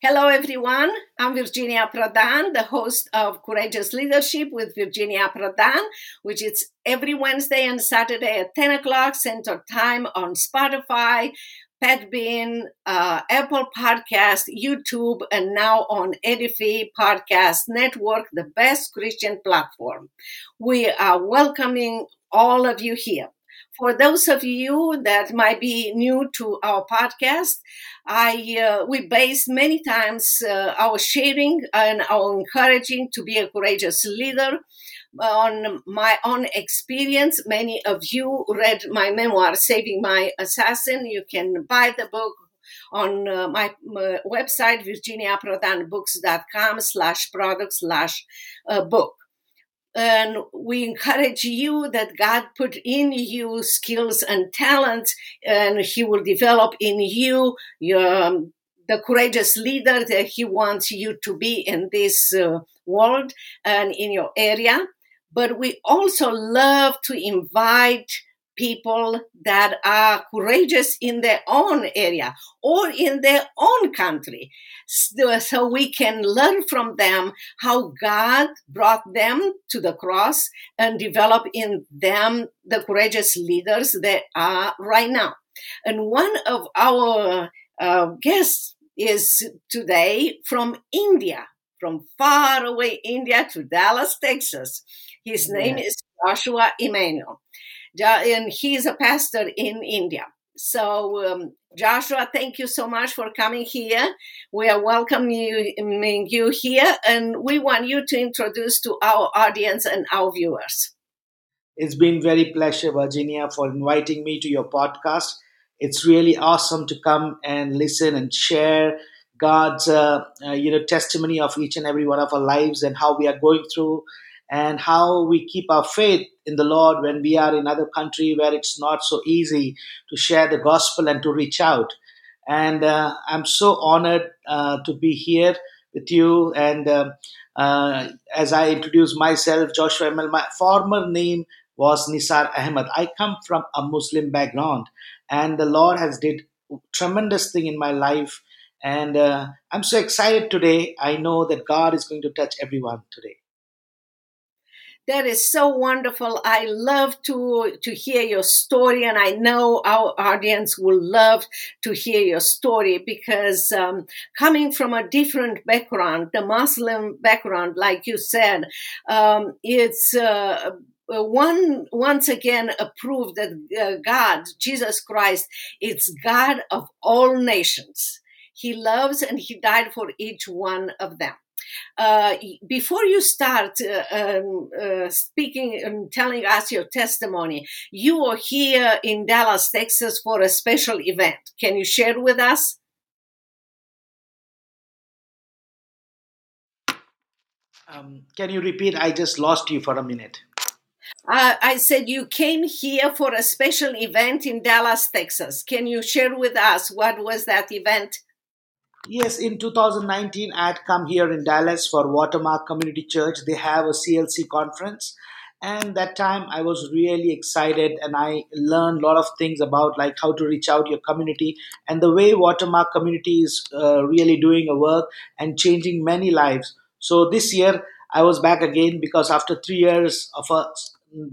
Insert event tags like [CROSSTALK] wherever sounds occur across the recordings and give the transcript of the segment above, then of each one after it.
Hello, everyone. I'm Virginia Prodan, the host of Courageous Leadership with Virginia Prodan, which is every Wednesday and Saturday at 10 o'clock Central Time on Spotify, Podbean, uh, Apple Podcast, YouTube, and now on Edifi Podcast Network, the best Christian platform. We are welcoming all of you here. For those of you that might be new to our podcast, I uh, we base many times uh, our sharing and our encouraging to be a courageous leader on my own experience. Many of you read my memoir, Saving My Assassin. You can buy the book on uh, my, my, website, virginiaprodanbooks.com slash product slash uh, book. And we encourage you that God put in you skills and talents, and He will develop in you your, um, the courageous leader that He wants you to be in this uh, world and in your area. But we also love to invite people that are courageous in their own area or in their own country so we can learn from them how God brought them to the cross and develop in them the courageous leaders that are right now. And one of our uh, guests is today from India, from far away India to Dallas, Texas. His name is Joshua Immanuel, and he's a pastor in India. So, um, Joshua, thank you so much for coming here. We are welcoming you, here, and we want you to introduce to our audience and our viewers. It's been very pleasure, Virginia, for inviting me to your podcast. It's really awesome to come and listen and share God's, uh, uh, you know, testimony of each and every one of our lives and how we are going through and how we keep our faith in the Lord when we are in other country where it's not so easy to share the gospel and to reach out. And uh, I'm so honored uh, to be here with you. And uh, uh as I introduce myself, Joshua Immanuel, my former name was Nisar Ahmed. I come from a Muslim background, and the Lord has did tremendous thing in my life. And uh, I'm so excited today. I know that God is going to touch everyone today. That is so wonderful. I love to to hear your story, and I know our audience will love to hear your story because um, coming from a different background, the Muslim background, like you said, um, it's. Uh, one once again approved that uh, God, Jesus Christ, is God of all nations. He loves and He died for each one of them. Uh, before you start uh, um, uh, speaking and telling us your testimony, you are here in Dallas, Texas for a special event. Can you share with us? Um, can you repeat? I just lost you for a minute. Uh, I said you came here for a special event in Dallas, Texas. Can you share with us what was that event? Yes, in 2019, I had come here in Dallas for Watermark Community Church. They have a CLC conference. And that time I was really excited and I learned a lot of things about like how to reach out your community and the way Watermark community is uh, really doing a work and changing many lives. So this year I was back again because after three years of a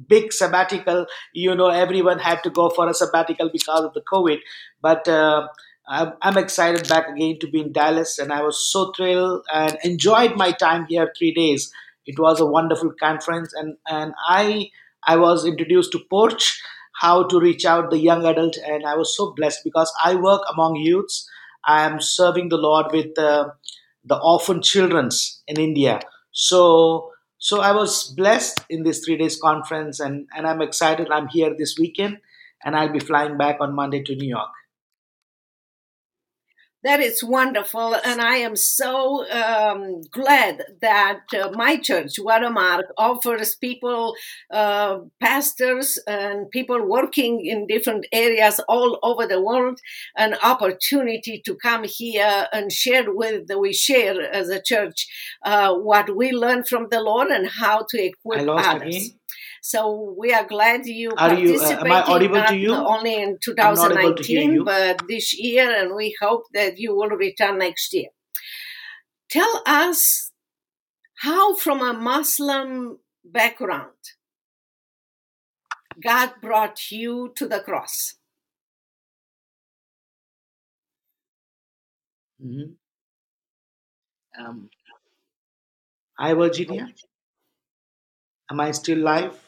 big sabbatical, you know, everyone had to go for a sabbatical because of the COVID. But uh, I'm excited back again to be in Dallas, and I was so thrilled and enjoyed my time here three days. It was a wonderful conference, and and I I was introduced to Porch, how to reach out the young adult, and I was so blessed because I work among youths. I am serving the Lord with uh, the orphan childrens in India. So so I was blessed in this three days conference, and and I'm excited. I'm here this weekend, and I'll be flying back on Monday to New York. That is wonderful. And I am so um, glad that uh, my church, Watermark, offers people, uh, pastors, and people working in different areas all over the world an opportunity to come here and share with, we share as a church uh, what we learn from the Lord and how to equip others. Again. So we are glad you are participated. You, uh, audible to you? Only in 2019, but this year, and we hope that you will return next year. tell us how, from a Muslim background, God brought you to the cross. hmm Um, hi, Virginia. Am I still live?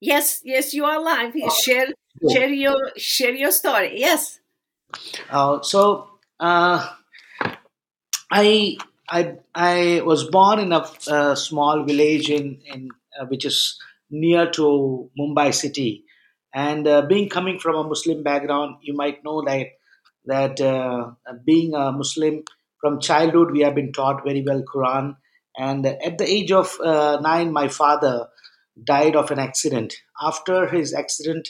Yes, yes, you are live. You Share, share your, share your story. Yes. Uh, so, uh, I I I was born in a uh, small village in in uh, which is near to Mumbai city, and uh, being coming from a Muslim background, you might know that that uh, being a Muslim from childhood we have been taught very well Quran, and at the age of uh, nine, my father died of an accident. After his accident,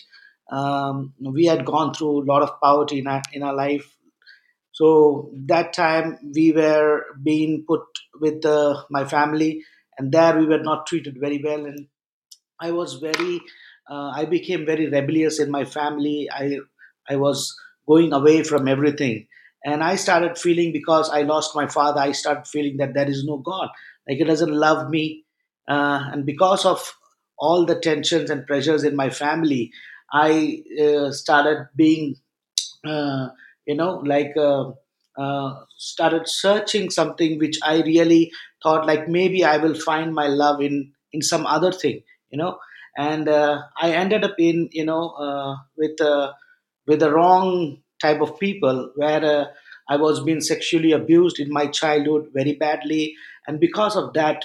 um, we had gone through a lot of poverty in our, in our life so that time we were being put with my family, and there we were not treated very well. And I was very, uh, I became very rebellious in my family. I, I was going away from everything, and I started feeling because I lost my father. I started feeling that there is no God, like He doesn't love me, uh, and because of all the tensions and pressures in my family, I uh, started being uh, you know like uh, uh, started searching something which i really thought like maybe i will find my love in in some other thing you know? And uh, i ended up in you know uh, with with the wrong type of people where i was being sexually abused in my childhood very badly. And because of that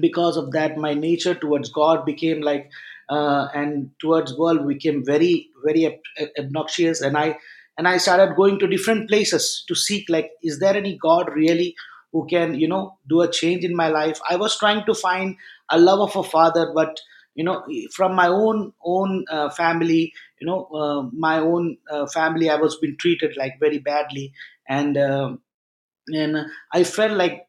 because of that my nature towards god became like uh, and towards world became very very ob- obnoxious. And i and i started going to different places to seek like is there any god really who can you know do a change in my life? I was trying to find a love of a father but you know from my own own uh, family you know uh, my own uh, family i was being treated like very badly. And um and i felt like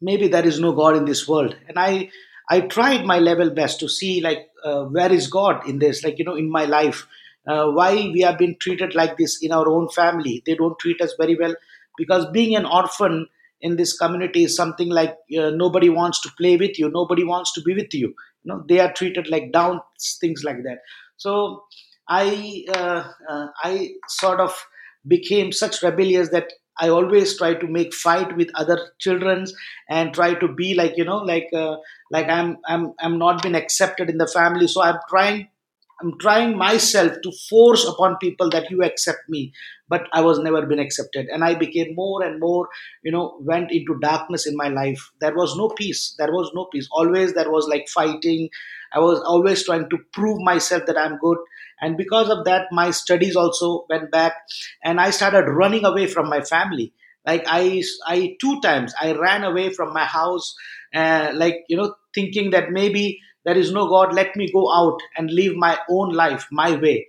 maybe there is no god in this world. And i i tried my level best to see like uh, where is god in this? Like you know in my life uh, why we have been treated like this in our own family. They don't treat us very well because being an orphan in this community is something like uh, nobody wants to play with you. Nobody wants to be with you. You know they are treated like down things like that. So i uh, uh, i sort of became such rebellious that i always try to make fight with other children and try to be like you know like uh, like i'm i'm i'm not been accepted in the family. So i'm trying i'm trying myself to force upon people that you accept me. But i was never been accepted. And i became more and more you know went into darkness in my life. There was no peace. There was no peace. Always there was like fighting i was always trying to prove myself that i'm good. And because of that my studies also went back and i started running away from my family. Like i i two times i ran away from my house uh, like you know thinking that maybe there is no god let me go out and live my own life my way.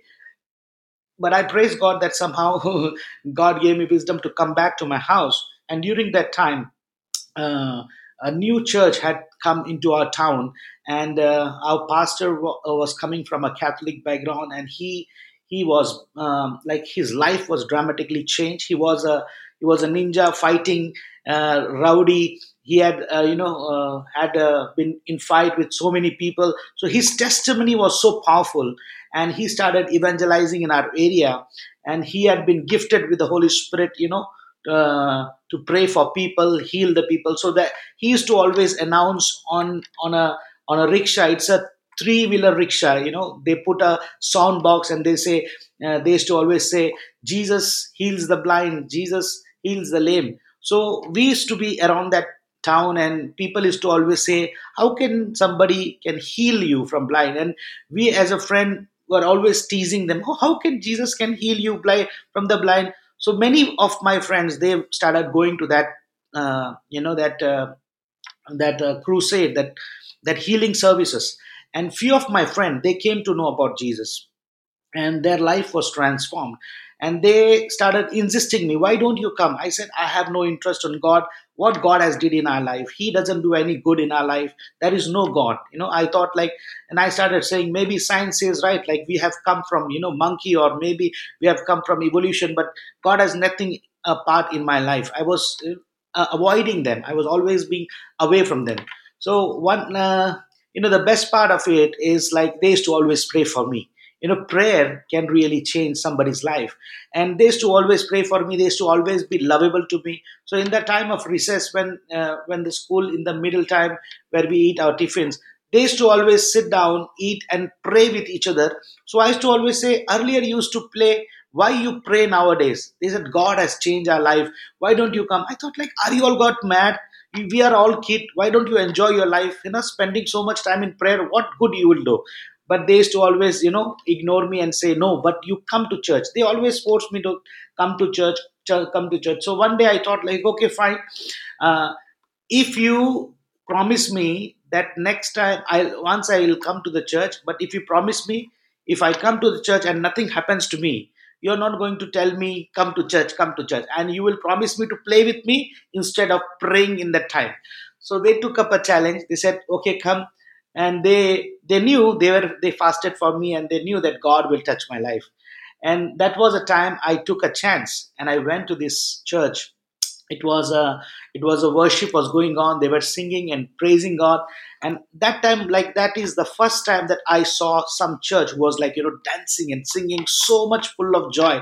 But i praise god that somehow [LAUGHS] god gave me wisdom to come back to my house. And during that time uh, a new church had come into our town, and uh, our pastor wa- uh, was coming from a Catholic background, and he he was um, like his life was dramatically changed. He was a he was a ninja fighting uh, rowdy. He had uh, you know uh, had been in fight with so many people. So his testimony was so powerful, and he started evangelizing in our area. And he had been gifted with the Holy Spirit, you know, uh, to pray for people, heal the people. So that he used to always announce on on a on a rickshaw. It's a three wheeler rickshaw. You know, they put a sound box and they say uh, they used to always say, "Jesus heals the blind. Jesus heals the lame." So we used to be around that town and people used to always say how can somebody can heal you from blind and we as a friend were always teasing them oh, how can jesus can heal you blind from the blind so many of my friends they started going to that uh, you know that uh, that uh, crusade that that healing services. And few of my friends they came to know about jesus. And their life was transformed and they started insisting me why don't you come? I said i have no interest on god. What god has did in our life he doesn't do any good in our life. There is no god. You know i thought like and i started saying maybe science is right like we have come from you know monkey or maybe we have come from evolution but god has nothing a part in my life. I was uh, avoiding them. I was always being away from them. So one uh, you know the best part of it is like they used to always pray for me you know prayer can really change somebody's life. And they used to always pray for me. They used to always be lovable to me. So in the time of recess when uh, when the school in the middle time where we eat our tiffins they used to always sit down eat and pray with each other. So i used to always say earlier you used to play why you pray nowadays? They said god has changed our life. Why don't you come? I thought like are you all got mad? We are all kid why don't you enjoy your life? You know spending so much time in prayer. What good you will do but they used to always you know ignore me and say no but you come to church. They always forced me to come to church, church come to church. So one day i thought like okay fine. Uh, if you promise me that next time i'll once i will come to the church but if you promise me if i come to the church and nothing happens to me you're not going to tell me come to church come to church and you will promise me to play with me instead of praying in that time. So they took up a challenge. They said okay come and they they knew they were they fasted for me and they knew that god will touch my life. And that was a time i took a chance and i went to this church. It was a it was a worship was going on. They were singing and praising god. And that time like that is the first time that i saw some church was like you know dancing and singing so much full of joy.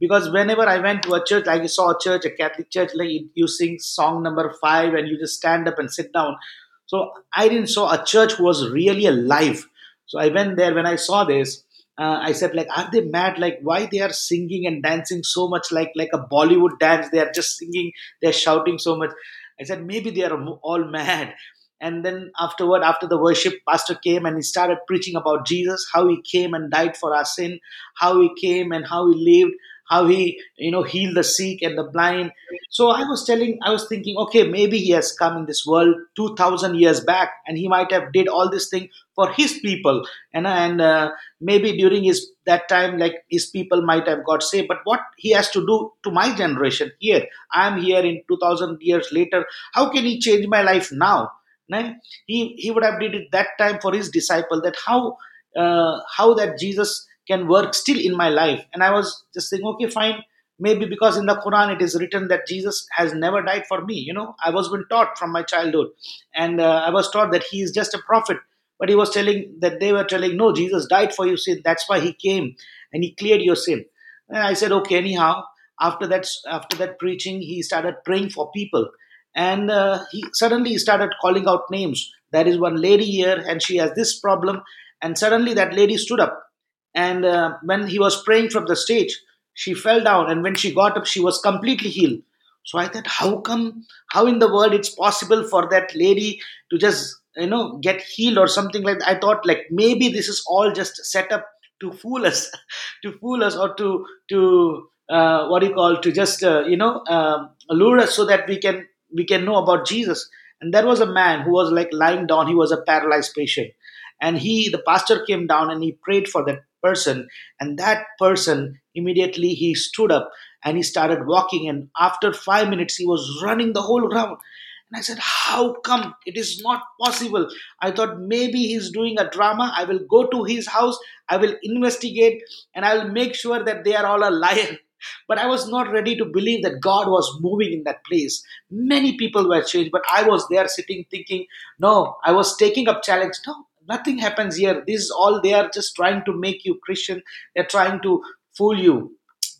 Because whenever i went to a church like you saw a church a catholic church like you sing song number five and you just stand up and sit down so I didn't saw a church who was really alive. So I went there when I saw this. Uh, I said, like, are they mad? Like, why they are singing and dancing so much like like a Bollywood dance? They are just singing, they're shouting so much. I said, maybe they are all mad. And then afterward, after the worship, pastor came and he started preaching about Jesus, how he came and died for our sin, how he came and how he lived, how he you know healed the sick and the blind. So i was telling i was thinking okay maybe he has come in this world 2000 years back and he might have did all this thing for his people. And and uh, maybe during his that time like his people might have got saved. But what he has to do to my generation here i am here in 2000 years later. How can he change my life now? He he would have did it that time for his disciple that how uh, how that jesus can work still in my life. And I was just saying, okay, fine. Maybe because in the Quran it is written that Jesus has never died for me. You know, I was been taught from my childhood, and uh, I was taught that he is just a prophet. But he was telling that they were telling, no, Jesus died for your sin. That's why he came and he cleared your sin. And I said, okay, anyhow. After that, after that preaching, he started praying for people, and uh, he suddenly he started calling out names. There is one lady here, and she has this problem. And suddenly that lady stood up and uh, when he was praying from the stage, she fell down. And when she got up, she was completely healed. So I thought, how come, how in the world it's possible for that lady to just, you know, get healed or something like that? I thought, like, maybe this is all just set up to fool us, [LAUGHS] to fool us or to, to, uh, what do you call, to just, uh, you know, uh, lure us so that we can, we can know about Jesus. And there was a man who was like lying down. He was a paralyzed patient and he the pastor came down and he prayed for that person and that person immediately he stood up and he started walking and after 5 minutes he was running the whole round. And i said how come? It is not possible. I thought maybe he's doing a drama. I will go to his house. I will investigate and i will make sure that they are all a liar. [LAUGHS] But I was not ready to believe that God was moving in that place. Many people were changed, but I was there sitting thinking, no, I was taking up challenge. No, nothing happens here. This is all they are just trying to make you christian. They're trying to fool you.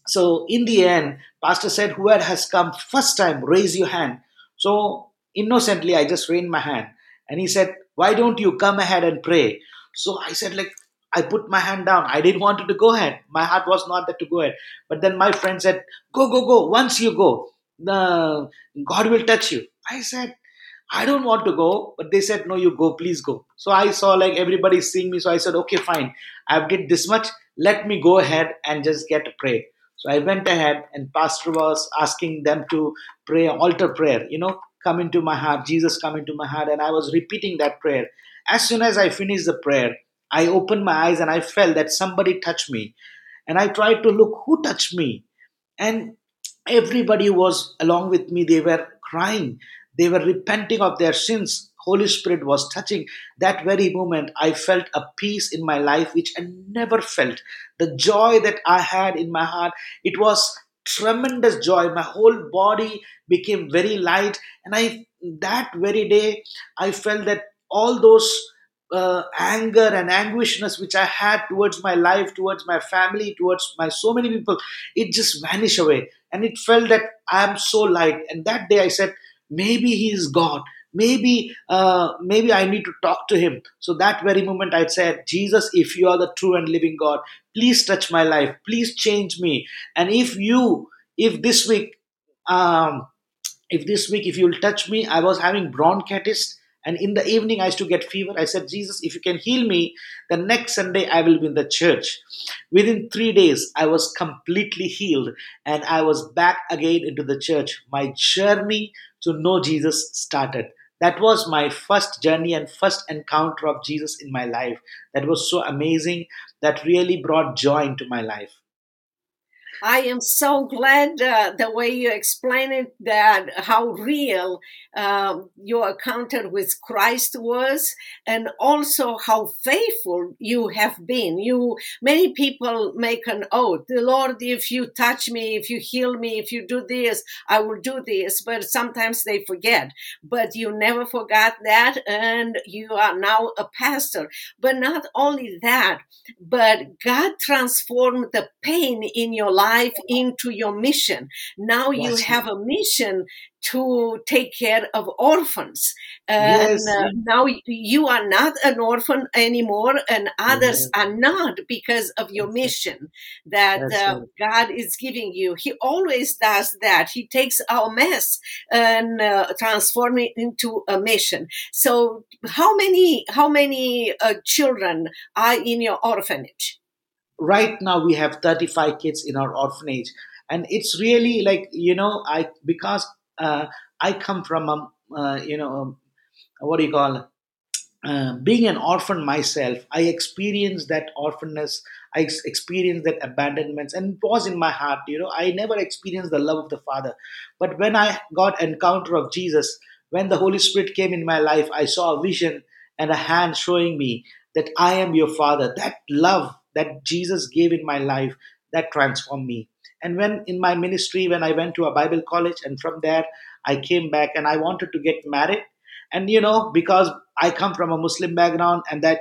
So in the end pastor said whoever has come first time raise your hand. So innocently i just raised my hand. And he said why don't you come ahead and pray? So i said like i put my hand down. I didn't want to go ahead. My heart was not there to go ahead. But then my friend said go go go. Once you go the god will touch you. I said I don't want to go, but they said, no, you go, please go. So I saw like everybody seeing me. So I said, okay, fine. I've did this much. Let me go ahead and just get prayed. So I went ahead and pastor was asking them to pray altar prayer, you know, come into my heart, Jesus come into my heart. And I was repeating that prayer. As soon as I finished the prayer, I opened my eyes and I felt that somebody touched me. and I tried to look who touched me. And everybody was along with me. They were crying, they were repenting of their sins. Holy Spirit was touching. That very moment, I felt a peace in my life which I never felt. The joy that I had in my heart, it was tremendous joy. My whole body became very light, and I that very day I felt that all those uh, anger and anguishness which I had towards my life, towards my family, towards my so many people, it just vanished away. And it felt that I am so light. And that day I said, maybe He is God. Maybe, uh, maybe I need to talk to Him. So that very moment I said, Jesus, if you are the true and living God, please touch my life. Please change me. And if you, if this week, um, if this week, if you'll touch me, I was having bronchitis and in the evening, I used to get fever. I said, Jesus, if you can heal me, the next Sunday I will be in the church. Within three days, I was completely healed and I was back again into the church. My journey to know Jesus started. That was my first journey and first encounter of Jesus in my life. That was so amazing. That really brought joy into my life. I am so glad uh, the way you explain it, that how real uh, your encounter with Christ was, and also how faithful you have been. You many people make an oath, the Lord, if you touch me, if you heal me, if you do this, I will do this. But sometimes they forget. But you never forgot that, and you are now a pastor. But not only that, but God transformed the pain in your life life into your mission. Now yes. you have a mission to take care of orphans. Yes. And uh, now you are not an orphan anymore, and others are not because of your mission that uh, God is giving you. He always does that. He takes our mess and uh, transform it into a mission. So, how many how many uh, children are in your orphanage? Right now we have 35 kids in our orphanage. And it's really like you know i because uh, i come from a uh, you know um, what do you call uh, being an orphan myself i experienced that orphanness i experienced that abandonment and it was in my heart you know. I never experienced the love of the father. But when i got encounter of jesus when the holy spirit came in my life i saw a vision and a hand showing me that i am your father. That love that Jesus gave in my life that transformed me. And when in my ministry, when I went to a Bible college, and from there I came back and I wanted to get married. And you know, because I come from a Muslim background and that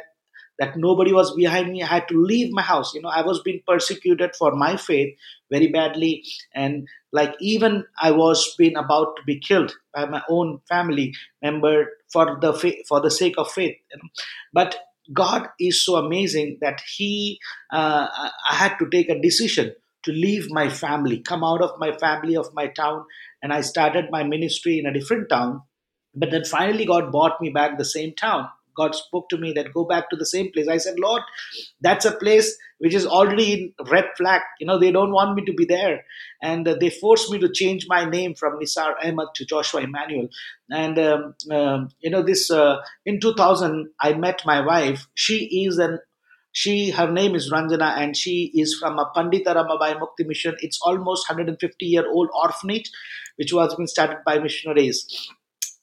that nobody was behind me, I had to leave my house. You know, I was being persecuted for my faith very badly, and like even I was being about to be killed by my own family member for the for the sake of faith. But God is so amazing that He, uh, I had to take a decision to leave my family, come out of my family, of my town, and I started my ministry in a different town. But then finally, God brought me back the same town. God spoke to me that go back to the same place. I said, Lord, that's a place which is already in red flag. You know, they don't want me to be there. And uh, they forced me to change my name from Nisar Ahmed to Joshua Immanuel. And, um, um, you know, this uh, in 2000, I met my wife. She is an she her name is Ranjana and she is from a Pandita Ramabai Mukti mission. It's almost 150 year old orphanage, which was been started by missionaries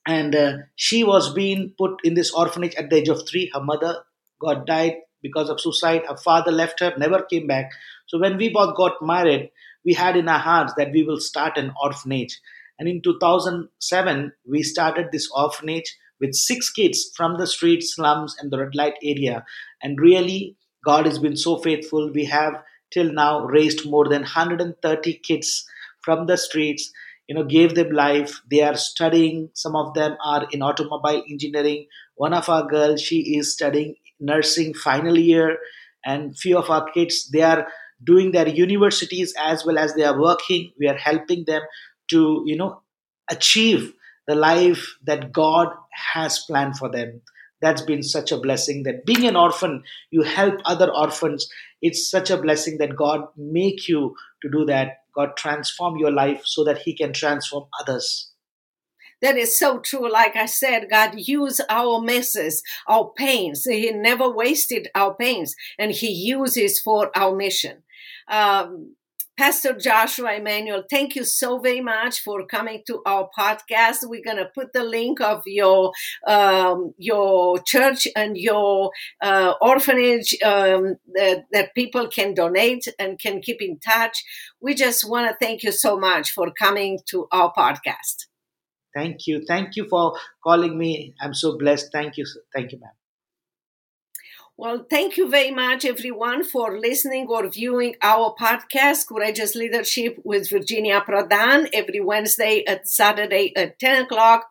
and uh, she was being put in this orphanage at the age of three. Her mother got died because of suicide. Her father left her, never came back. So when we both got married, we had in our hearts that we will start an orphanage. And in 2007, we started this orphanage with six kids from the street, slums, and the red light area. And really, God has been so faithful. We have till now raised more than 130 kids from the streets you know gave them life. They are studying. Some of them are in automobile engineering. One of our girls she is studying nursing final year. And few of our kids they are doing their universities as well as they are working. We are helping them to you know achieve the life that god has planned for them. That's been such a blessing that being an orphan you help other orphans. It's such a blessing that god make you to do that God transform your life so that He can transform others. That is so true. Like I said, God used our messes, our pains. He never wasted our pains, and He uses for our mission. Um, Pastor Joshua Immanuel, thank you so very much for coming to our podcast. We're gonna put the link of your um, your church and your uh, orphanage um, that, that people can donate and can keep in touch. We just want to thank you so much for coming to our podcast. Thank you, thank you for calling me. I'm so blessed. Thank you, thank you, ma'am. Well, thank you very much, everyone, for listening or viewing our podcast, Courageous Leadership with Virginia Prodan, every Wednesday at Saturday at 10 o'clock.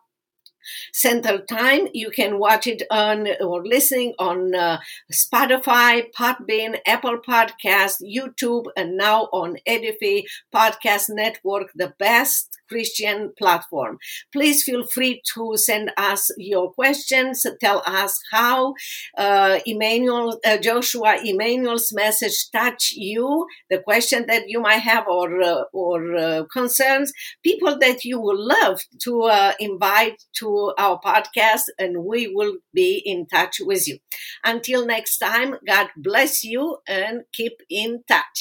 Central Time. You can watch it on or listening on uh, Spotify, Podbean, Apple Podcast, YouTube, and now on Edifi Podcast Network, the best Christian platform. Please feel free to send us your questions. Tell us how uh, Immanuel, uh, Joshua Immanuel's message touch you, the question that you might have or, uh, or uh, concerns, people that you would love to uh, invite to our podcast, and we will be in touch with you. Until next time, God bless you and keep in touch.